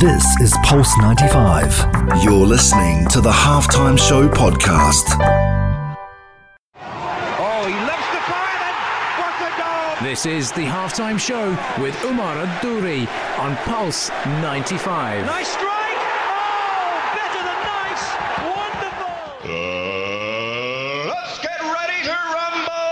This is Pulse 95. You're listening to the Halftime Show podcast. Oh, he loves the fire and what a goal! This is the halftime show with Umar Adouri on Pulse 95. Nice strike! Oh, better than nice! Wonderful! Uh, let's get ready to rumble!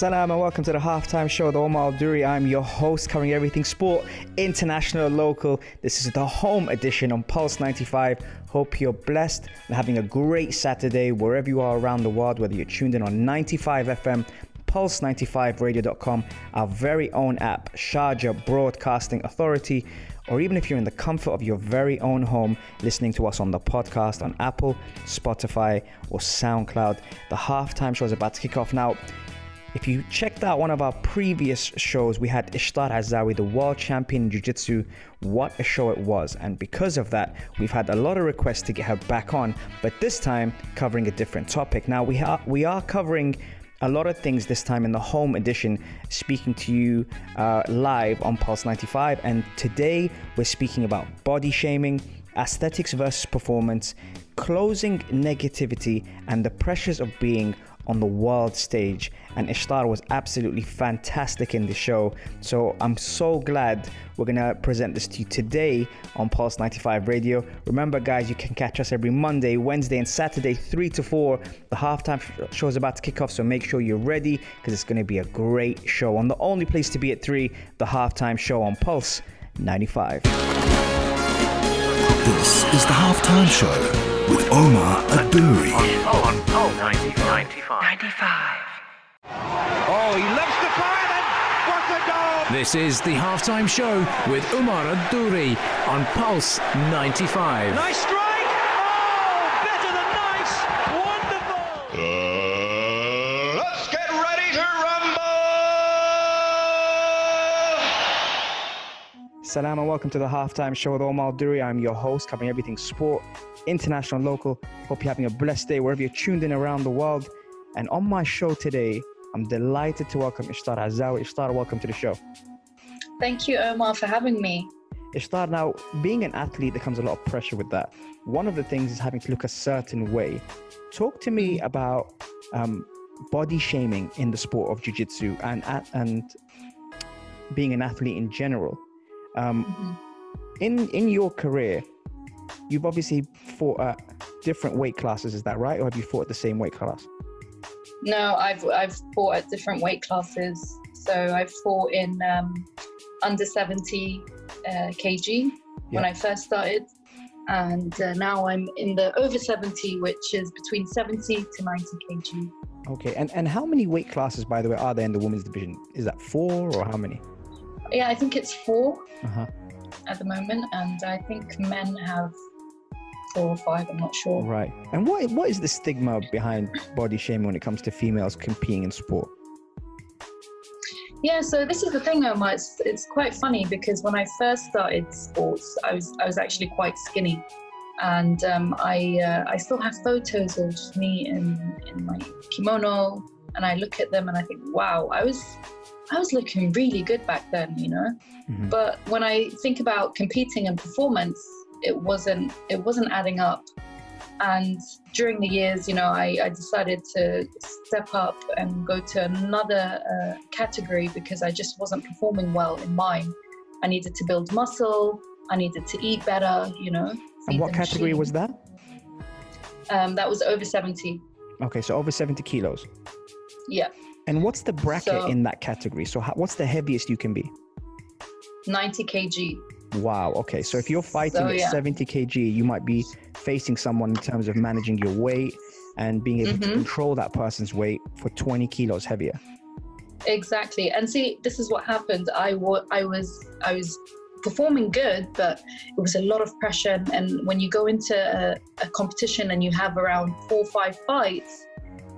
Salam and welcome to the halftime show with Omar Duri. I'm your host covering everything sport, international, local. This is the home edition on Pulse 95. Hope you're blessed and having a great Saturday wherever you are around the world, whether you're tuned in on 95 FM, Pulse95Radio.com, our very own app, Sharjah Broadcasting Authority, or even if you're in the comfort of your very own home listening to us on the podcast on Apple, Spotify, or SoundCloud. The halftime show is about to kick off now. If you checked out one of our previous shows, we had Ishtar Azzawi, the world champion in Jiu Jitsu. What a show it was. And because of that, we've had a lot of requests to get her back on, but this time covering a different topic. Now, we, are we are covering a lot of things this time in the home edition, speaking to you uh, live on Pulse 95. And today we're speaking about body shaming, aesthetics versus performance, closing negativity, and the pressures of being on the world stage. And Ishtar was absolutely fantastic in the show. So I'm so glad we're gonna present this to you today on Pulse 95 Radio. Remember, guys, you can catch us every Monday, Wednesday, and Saturday, 3 to 4. The halftime sh- show is about to kick off, so make sure you're ready because it's gonna be a great show. On the only place to be at 3, the halftime show on Pulse 95. This is the halftime show Omar Adouri. Oh, he loves the fire and what a goal! This is the halftime show with Umar Adouri on Pulse 95. Nice strike! Oh, better than nice! Wonderful! Uh, let's get ready to rumble! Salam and welcome to the halftime show with Omar Duri. I'm your host, covering everything sport, international, local. Hope you're having a blessed day wherever you're tuned in around the world. And on my show today, I'm delighted to welcome Ishtar Azzawi. Ishtar, welcome to the show. Thank you, Omar, for having me. Ishtar, now being an athlete, there comes a lot of pressure with that. One of the things is having to look a certain way. Talk to me about um, body shaming in the sport of jiu-jitsu and and being an athlete in general. Um, in in your career, you've obviously fought at different weight classes. Is that right, or have you fought at the same weight class? No, I've I've fought at different weight classes. So I've fought in um, under 70 uh, kg when I first started, and uh, now I'm in the over 70, which is between 70 to 90 kg. Okay, and and how many weight classes, by the way, are there in the women's division? Is that four or how many? Yeah, I think it's four Uh-huh. at the moment, and I think men have four or five. I'm not sure. Right. And what what is the stigma behind body shaming when it comes to females competing in sport? Yeah, so this is the thing, Omar. It's, it's quite funny because when I first started sports, I was I was actually quite skinny, and um, I uh, I still have photos of me in in my kimono, and I look at them and I think, wow, I was I was looking really good back then, you know. Mhm. But when I think about competing and performance, it wasn't it wasn't adding up. And during the years, you know, I, I decided to step up and go to another uh, category because I just wasn't performing well in mine. I needed to build muscle. I needed to eat better, you know. And what category machine. was that? Um, that was over 70. Okay, so over 70 kilos. Yeah, And what's the bracket So- in that category? So how, what's the heaviest you can be? 90 kg. Wow. Okay. So if you're fighting So, at 70 kg, you might be facing someone in terms of managing your weight and being able to Mhm. control that person's weight for 20 kilos heavier. Exactly. And see, this is what happened. I wa- I was I was performing good, but it was a lot of pressure. And, and when you go into a, a competition and you have around four or five fights,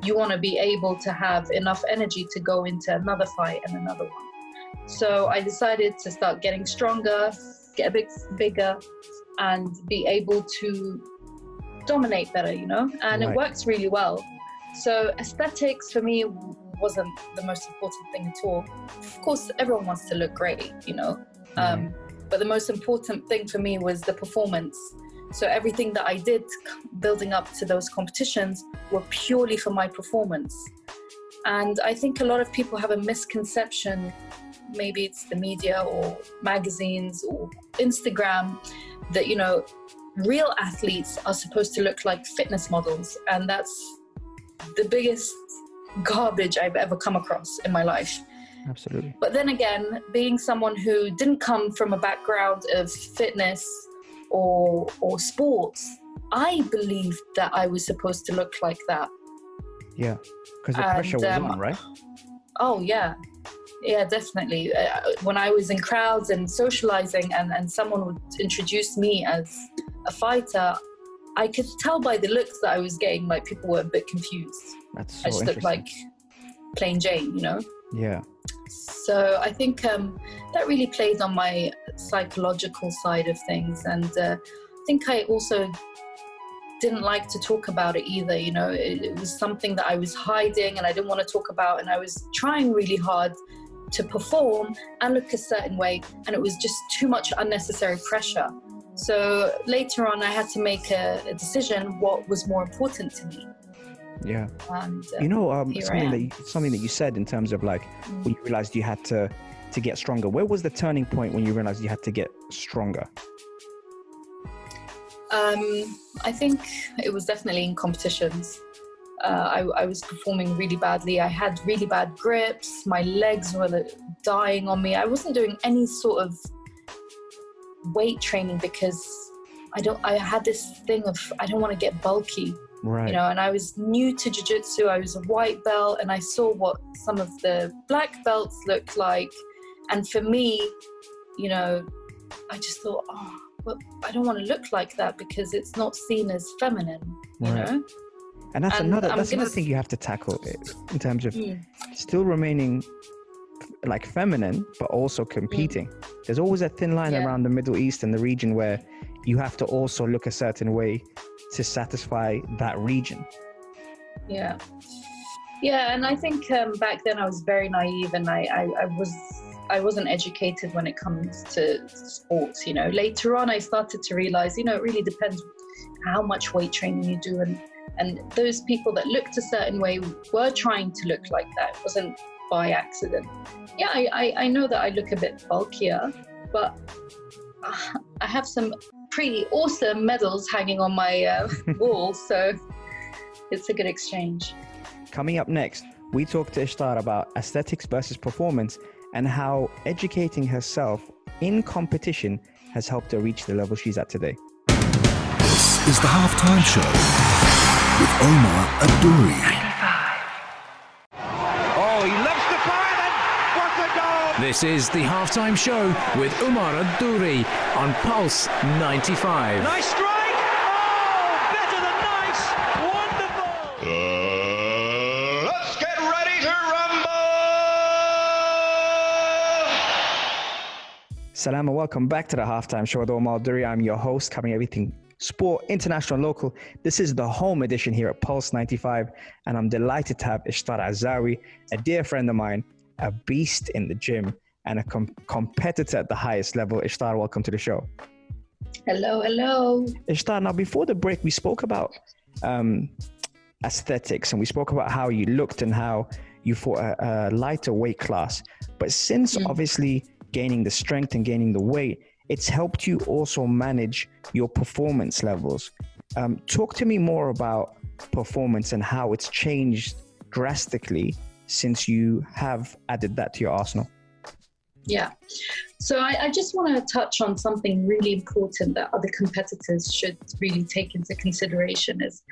you want to be able to have enough energy to go into another fight and another one. So I decided to start getting stronger, get a bit bigger, and be able to dominate better, you know? And Right. it works really well. So aesthetics for me wasn't the most important thing at all. Of course, everyone wants to look great, you know. Um, but the most important thing for me was the performance. So everything that I did building up to those competitions were purely for my performance. And I think a lot of people have a misconception, maybe it's the media or magazines or Instagram, that, you know, real athletes are supposed to look like fitness models. And that's the biggest garbage I've ever come across in my life. Absolutely. But then again, being someone who didn't come from a background of fitness or or sports, I believed that I was supposed to look like that. Yeah, because the And, pressure was um, on, right? Oh yeah, yeah, definitely. Uh, when I was in crowds and socializing, and and someone would introduce me as a fighter, I could tell by the looks that I was getting, like people were a bit confused. That's so I just looked like plain Jane, you know. Yeah, So I think um, that really plays on my psychological side of things, and uh, I think I also didn't like to talk about it either. You know, it, it was something that I was hiding, and I didn't want to talk about, and I was trying really hard to perform and look a certain way, and it was just too much unnecessary pressure. So later on, I had to make a, a decision what was more important to me. Yeah. And uh, You know, um, something that you, something that you said in terms of like when you realized you had to to get stronger. Where was the turning point when you realized you had to get stronger? Um, I think it was definitely in competitions. Uh, I, I was performing really badly. I had really bad grips. My legs were dying on me. I wasn't doing any sort of weight training because I don't. I had this thing of I don't want to get bulky, Right. you know. And I was new to jiu-jitsu. I was a white belt, and I saw what some of the black belts looked like. And for me, you know, I just thought, oh, well, I don't want to look like that because it's not seen as feminine, you Right. know. and that's and another I'm that's gonna another thing you have to tackle in terms of Mm. still remaining like feminine but also competing. There's always a thin line Mm. Yeah. around the Middle East and the region where you have to also look a certain way to satisfy that region. Yeah. Yeah, and I think um, back then I was very naive and I, I, I was I wasn't educated when it comes to sports, you know. Later on I started to realize, you know, it really depends how much weight training you do and and those people that looked a certain way were trying to look like that. It wasn't by accident. Yeah, I, I, I know that I look a bit bulkier, but uh, I have some pretty awesome medals hanging on my uh, wall, so it's a good exchange. Coming up next, we talk to Ishtar about aesthetics versus performance and how educating herself in competition has helped her reach the level she's at today. This is the halftime show with Omar Adouri. Oh, he loves the fire then. What a goal! This is the halftime show with Umar Adouri on Pulse 95. Nice strike. Oh, better than nice. Wonderful. Uh, let's get ready to rumble! Salam and welcome back to the halftime show with Omar Duri. I'm your host, covering everything sport, international, and local. This is the home edition here at Pulse 95, and I'm delighted to have Ishtar Azzawi, a dear friend of mine, a beast in the gym, and a com- competitor at the highest level. Ishtar, welcome to the show. Hello, hello. Ishtar, now before the break, we spoke about um, aesthetics and we spoke about how you looked and how you fought a, a lighter weight class. But since obviously gaining the strength and gaining the weight, it's helped you also manage your performance levels. Um, talk to me more about performance and how it's changed drastically since you have added that to your arsenal. Yeah. So I, I just want to touch on something really important that other competitors should really take into consideration is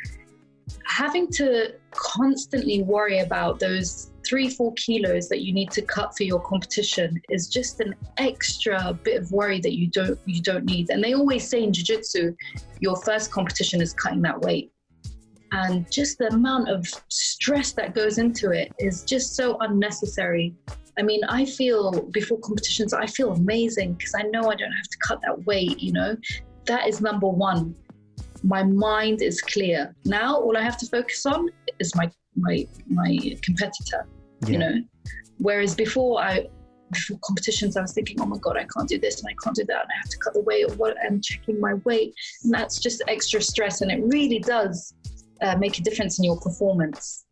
having to constantly worry about those three, four kilos that you need to cut for your competition is just an extra bit of worry that you don't you don't need. And they always say in jiu-jitsu, your first competition is cutting that weight. And just the amount of stress that goes into it is just so unnecessary. I mean, I feel before competitions, I feel amazing because I know I don't have to cut that weight, you know? That is number one. My mind is clear. Now all I have to focus on is my my my competitor. Yeah. You know, whereas before I before competitions I was thinking, oh my god, I can't do this and I can't do that, and I have to cut the weight or what, and checking my weight, and that's just extra stress, and it really does uh, make a difference in your performance.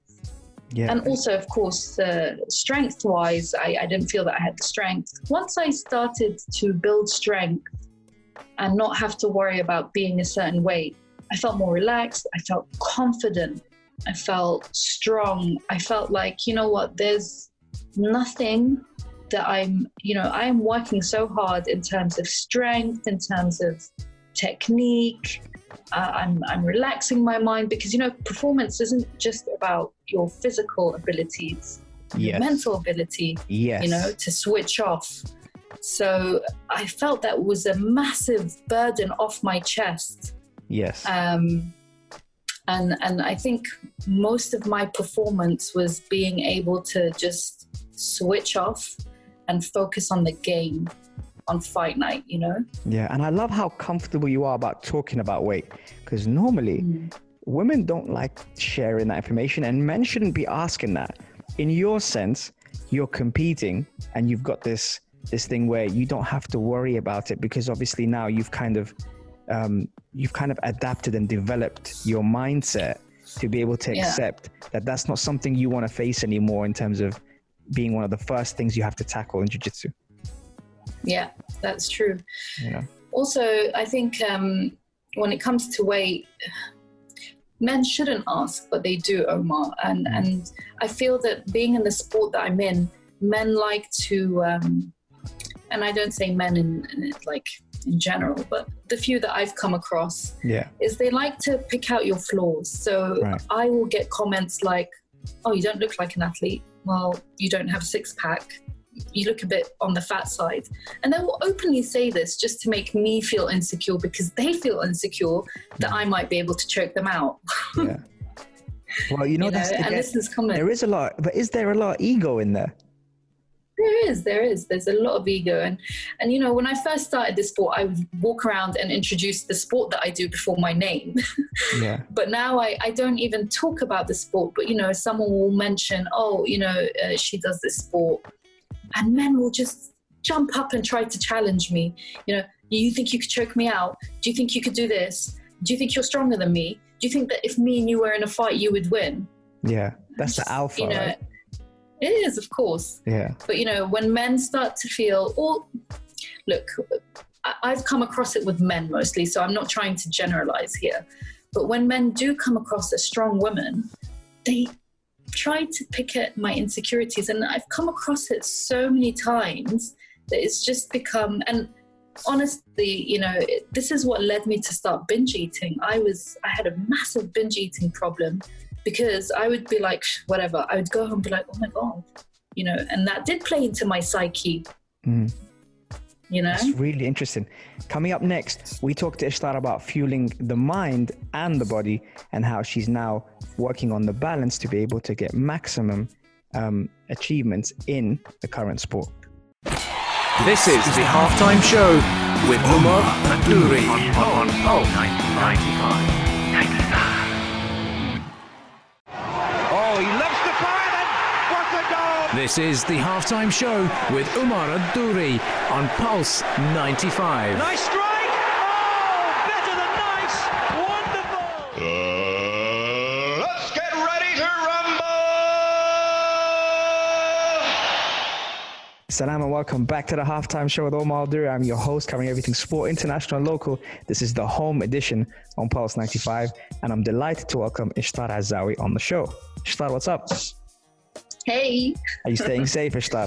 Yeah. And also, of course, uh, strength wise, I, I didn't feel that I had the strength. Once I started to build strength and not have to worry about being a certain weight, I felt more relaxed. I felt confident. I felt strong. I felt like, you know what, there's nothing that I'm, you know, I am working so hard in terms of strength, in terms of technique. Uh, I'm, I'm relaxing my mind because, you know, performance isn't just about your physical abilities, your Yes. mental ability, yes. you know, to switch off. So I felt that was a massive burden off my chest. Yes. Um, and, and I think most of my performance was being able to just switch off and focus on the game on fight night, you know? Yeah, and I love how comfortable you are about talking about weight because normally women don't like sharing that information and men shouldn't be asking that. In your sense, you're competing and you've got this this thing where you don't have to worry about it because obviously now you've kind of um, you've kind of adapted and developed your mindset to be able to Yeah. accept that that's not something you want to face anymore in terms of being one of the first things you have to tackle in jiu-jitsu Yeah, that's true. know Also, I think um, when it comes to weight, men shouldn't ask, but they do, Omar. And and I feel that being in the sport that I'm in, men like to, um, and I don't say men in, in like in general, but the few that I've come across yeah is they like to pick out your flaws. So Right. I will get comments like, "Oh, you don't look like an athlete. Well, you don't have a six pack. You look a bit on the fat side." And they will openly say this just to make me feel insecure because they feel insecure that I might be able to choke them out. yeah well you know, You know, that's and this is common. there is a lot but is there a lot of ego in there There is, there is. There's a lot of ego, and and you know, when I first started this sport, I would walk around and introduce the sport that I do before my name. yeah but now I, I don't even talk about the sport but you know someone will mention oh you know uh, she does this sport and men will just jump up and try to challenge me. You know you think you could choke me out? Do you think you could do this? Do you think you're stronger than me? Do you think that if me and you were in a fight you would win? Yeah that's the alpha you know right? it is of course. Yeah. But you know, when men start to feel, or look, I've come across it with men mostly, so I'm not trying to generalize here. But when men do come across a strong woman, they try to pick at my insecurities, and I've come across it so many times that it's just become and. Honestly, you know, this is what led me to start binge eating. I was, I had a massive binge eating problem because I would be like, whatever. I would go home and be like, oh my God, you know, and that did play into my psyche, Mm. You know? That's really interesting. Coming up next, we talk to Ishtar about fueling the mind and the body and how she's now working on the balance to be able to get maximum um, achievements in the current sport. This is the halftime show with Umar Adouri on, on Pulse 95. This is the halftime show with Umar Adouri on Pulse 95. Nice strike. Oh, better than nice. Wonderful. Uh, let's get ready to rumble! Salam and welcome back to the halftime show with Omar Aldur. I'm your host, covering everything sport, international, and local. This is the home edition on Pulse 95, and I'm delighted to welcome Ishtar Azzawi on the show. Ishtar, what's up? Hey, Are you staying safe, Ishtar?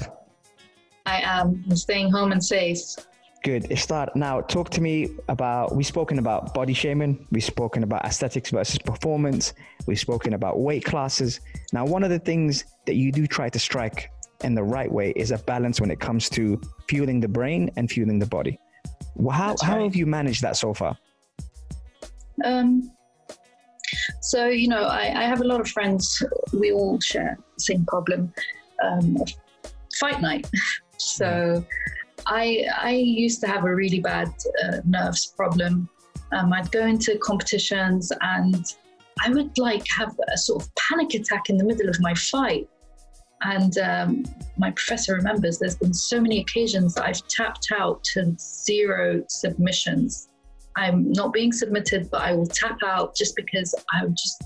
I am. I'm staying home and safe. Good. Ishtar, now talk to me about, we've spoken about body shaming, we've spoken about aesthetics versus performance, we've spoken about weight classes. Now, one of the things that you do try to strike in the right way is a balance when it comes to fueling the brain and fueling the body. How, That's how have you managed that so far? Um, so, you know, I, I have a lot of friends. We all share the same problem um, fight night. so, I, I used to have a really bad uh, nerves problem. Um, I'd go into competitions and I would like have a sort of panic attack in the middle of my fight. and um, my professor remembers there's been so many occasions that I've tapped out to zero submissions. I'm not being submitted, but I will tap out just because I would just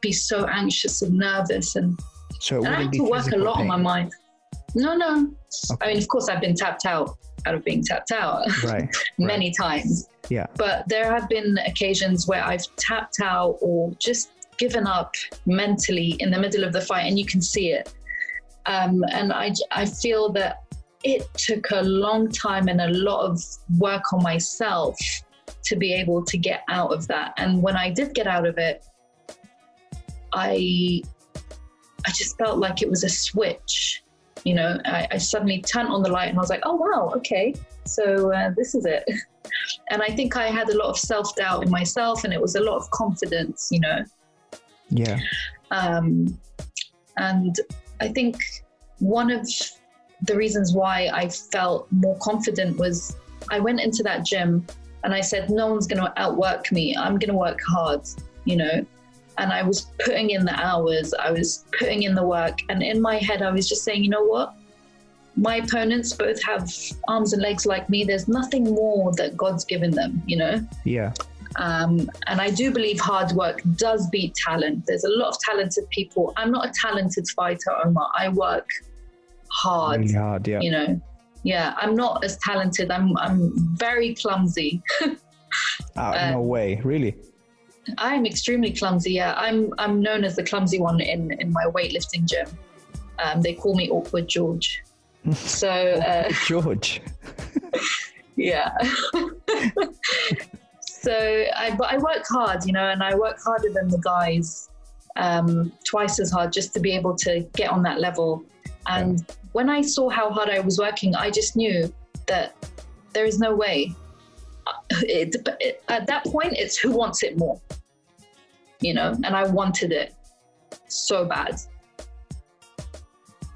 be so anxious and nervous and, So and I have to work a lot on my mind. No, no. Okay. I mean, of course, I've been tapped out out of being tapped out Right. many times. Yeah. But there have been occasions where I've tapped out or just given up mentally in the middle of the fight, and you can see it. Um, and I, I feel that it took a long time and a lot of work on myself to be able to get out of that. And when I did get out of it, I, I just felt like it was a switch. You know, I, I suddenly turned on the light and I was like, oh wow, okay, so uh, this is it. And I think I had a lot of self doubt in myself, and it was a lot of confidence. You know, Yeah. um, and I think one of the reasons why I felt more confident was I went into that gym and I said, no one's going to outwork me. I'm going to work hard, you know. And I was putting in the hours, I was putting in the work. And in my head, I was just saying, you know what? My opponents both have arms and legs like me. There's nothing more that God's given them, you know? Yeah. Um, and I do believe hard work does beat talent. There's a lot of talented people. I'm not a talented fighter, Omar. I work hard, Really hard. Yeah. you know. Yeah, I'm not as talented. I'm I'm very clumsy. Ah, no uh, way. Really. I'm extremely clumsy. Yeah, I'm I'm known as the clumsy one in in my weightlifting gym. Um, they call me awkward George. So uh, George. yeah. so I but I work hard, you know, and I work harder than the guys, um, twice as hard just to be able to get on that level. And when I saw how hard I was working, I just knew that there is no way. Uh, it, it, at that point, it's who wants it more, you know, and I wanted it so bad.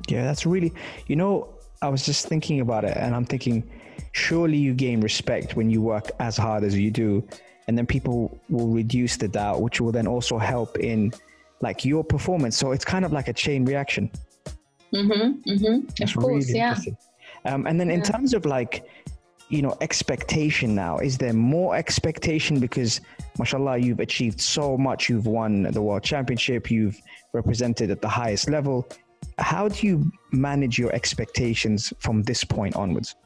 Yeah, that's really, you know, I was just thinking about it and I'm thinking, surely you gain respect when you work as hard as you do. And then people will reduce the doubt, which will then also help in like your performance. So it's kind of like a chain reaction. Mm-hmm. Mm-hmm. Of course, really yeah. interesting. Um, and then in terms of like, you know, expectation now, is there more expectation because, mashallah, you've achieved so much. You've won the world championship. You've represented at the highest level. How do you manage your expectations from this point onwards?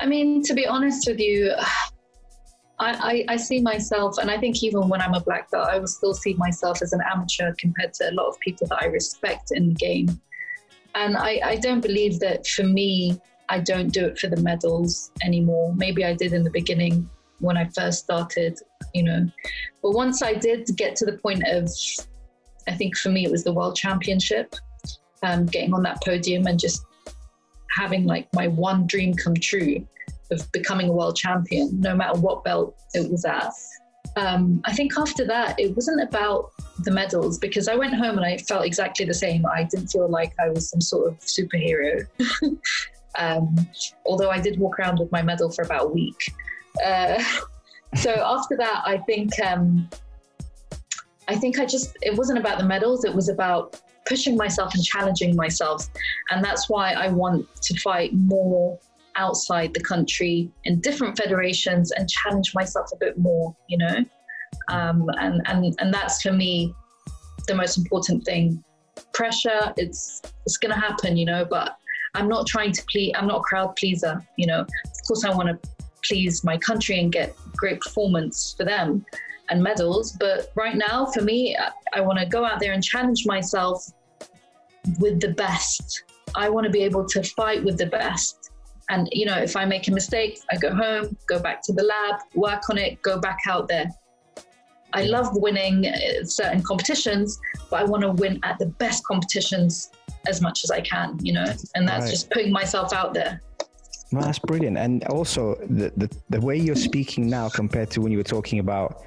I mean, to be honest with you, I, I, I see myself, and I think even when I'm a black belt, I will still see myself as an amateur compared to a lot of people that I respect in the game. And I, I don't believe that for me, I don't do it for the medals anymore. Maybe I did in the beginning when I first started, you know. But once I did get to the point of, I think for me, it was the world championship, um, getting on that podium and just having like my one dream come true of becoming a world champion, no matter what belt it was at. Um, I think after that, it wasn't about the medals because I went home and I felt exactly the same. I didn't feel like I was some sort of superhero. um, although I did walk around with my medal for about a week. Uh, so after that, I think um, I think I just it wasn't about the medals. It was about pushing myself and challenging myself, and that's why I want to fight more outside the country in different federations and challenge myself a bit more. You know, um, and and and that's for me the most important thing. Pressure, it's it's gonna happen, you know, but I'm not trying to please. I'm not a crowd pleaser, you know. Of course, I want to please my country and get great performance for them and medals. But right now, for me, I, I want to go out there and challenge myself with the best. I want to be able to fight with the best. And, you know, if I make a mistake, I go home, go back to the lab, work on it, go back out there. I love winning uh, certain competitions, but I want to win at the best competitions as much as I can, you know, and that's Right. just putting myself out there. That's brilliant. And also the, the the way you're speaking now compared to when you were talking about,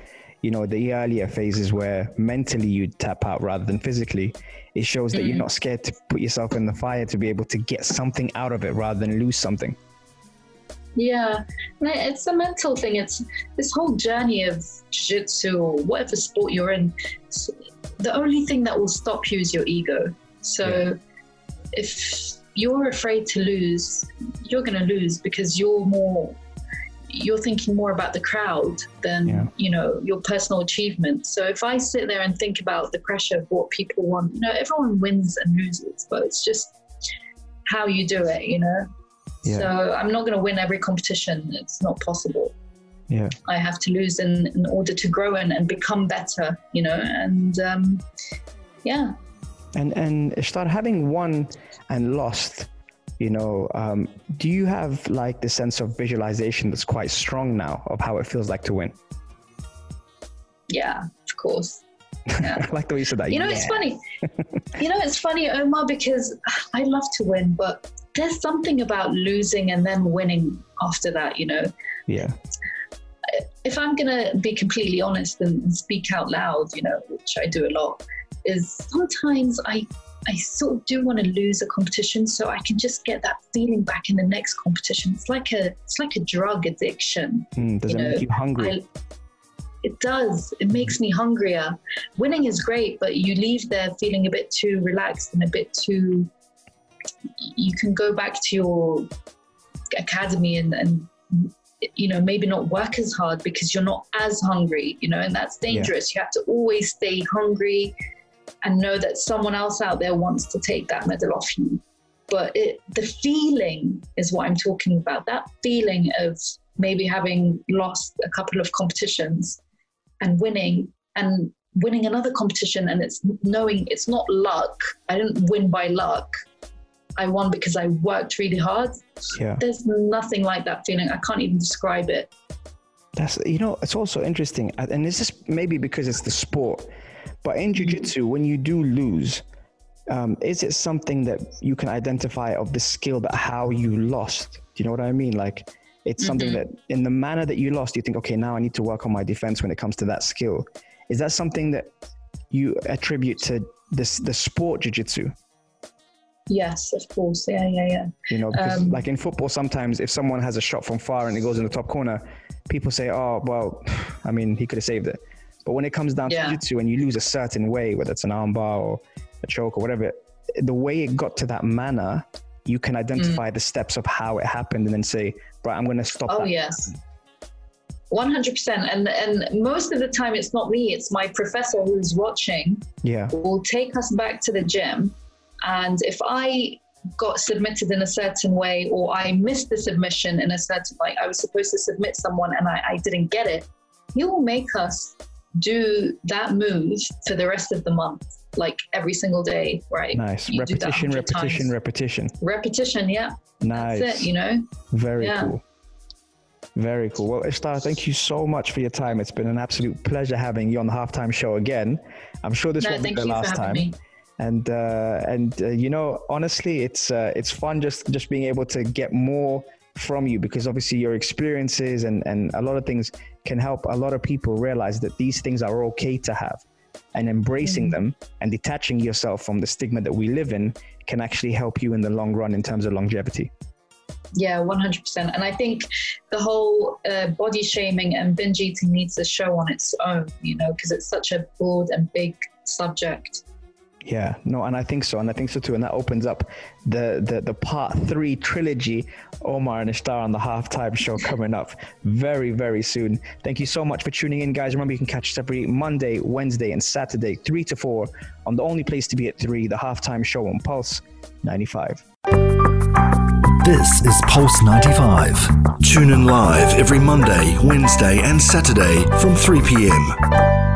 you know, the earlier phases where mentally you tap out rather than physically, it shows that you're mm-hmm. not scared to put yourself in the fire to be able to get something out of it rather than lose something. Yeah, it's a mental thing. It's this whole journey of jiu-jitsu or whatever sport you're in. The only thing that will stop you is your ego. So if you're afraid to lose, you're going to lose because you're more you're thinking more about the crowd than Yeah. you know your personal achievement. So if I sit there and think about the pressure of what people want, you know, everyone wins and loses, but it's just how you do it, you know. Yeah. So I'm not going to win every competition. It's not possible. Yeah. I have to lose in, in order to grow and, and become better, you know. And um, yeah, And and start having won and lost. You know, um, do you have like the sense of visualization that's quite strong now of how it feels like to win? yeah, of course. Yeah. I like the way you said that. You know, yeah. it's funny. you know, it's funny, Omar, because I love to win, but there's something about losing and then winning after that, you know. Yeah. If I'm going to be completely honest and, and speak out loud, you know, which I do a lot, is sometimes I I sort of do want to lose a competition so I can just get that feeling back in the next competition. It's like a it's like a drug addiction. Mm, does You it make you hungry? I, it does. It makes me hungrier. Winning is great, but you leave there feeling a bit too relaxed and a bit too. You can go back to your academy and, and you know maybe not work as hard because you're not as hungry. You know, and that's dangerous. You have to always stay hungry and know that someone else out there wants to take that medal off you. But it, the feeling is what I'm talking about. That feeling of maybe having lost a couple of competitions and winning and winning another competition and it's knowing it's not luck. I didn't win by luck. I won because I worked really hard. yeah. There's nothing like that feeling. I can't even describe it. That's you know, it's also interesting, and this is maybe because it's the sport, but in jiu-jitsu, when you do lose, um, is it something that you can identify of the skill that how you lost? Do you know what I mean? Like, it's something that in the manner that you lost, you think, okay, now I need to work on my defense when it comes to that skill. Is that something that you attribute to this the sport jiu-jitsu? Yes, of course. Yeah, yeah, yeah. You know, because Um, like in football, sometimes if someone has a shot from far and it goes in the top corner, people say, "Oh, well, I mean, he could have saved it." But when it comes down Yeah. to jiu-jitsu and you lose a certain way, whether it's an armbar or a choke or whatever, the way it got to that manner, you can Mm. identify the steps of how it happened and then say, "Right, I'm going to stop Oh that." yes. 100% and and most of the time it's not me it's my professor who's watching Yeah, will take us back to the gym and if i got submitted in a certain way or i missed the submission in a certain like i was supposed to submit someone and i, I didn't get it he will make us do that move for the rest of the month like every single day right nice. You repetition, repetition, times. repetition. repetition yeah Nice. that's it you know Very Yeah. cool. Very cool. Well, Ishtar, thank you so much for your time. It's been an absolute pleasure having you on the halftime show again. I'm sure this no won't be the last time. me and uh, and uh, you know honestly it's uh, it's fun just just being able to get more from you because obviously your experiences and and a lot of things can help a lot of people realize that these things are okay to have and embracing them and detaching yourself from the stigma that we live in can actually help you in the long run in terms of longevity Yeah, 100%. And I think the whole uh, body shaming and binge eating needs a show on its own, you know, because it's such a broad and big subject. Yeah, no, and I think so, and I think so too, and that opens up the the, the part three trilogy, Omar and Ishtar on the halftime show coming up very very soon. Thank you so much for tuning in, guys. Remember, you can catch us every Monday, Wednesday, and Saturday, three to four, on the only place to be at three, the halftime show on Pulse ninety five. This is Pulse 95. Tune in live every Monday, Wednesday, and Saturday from 3 p.m.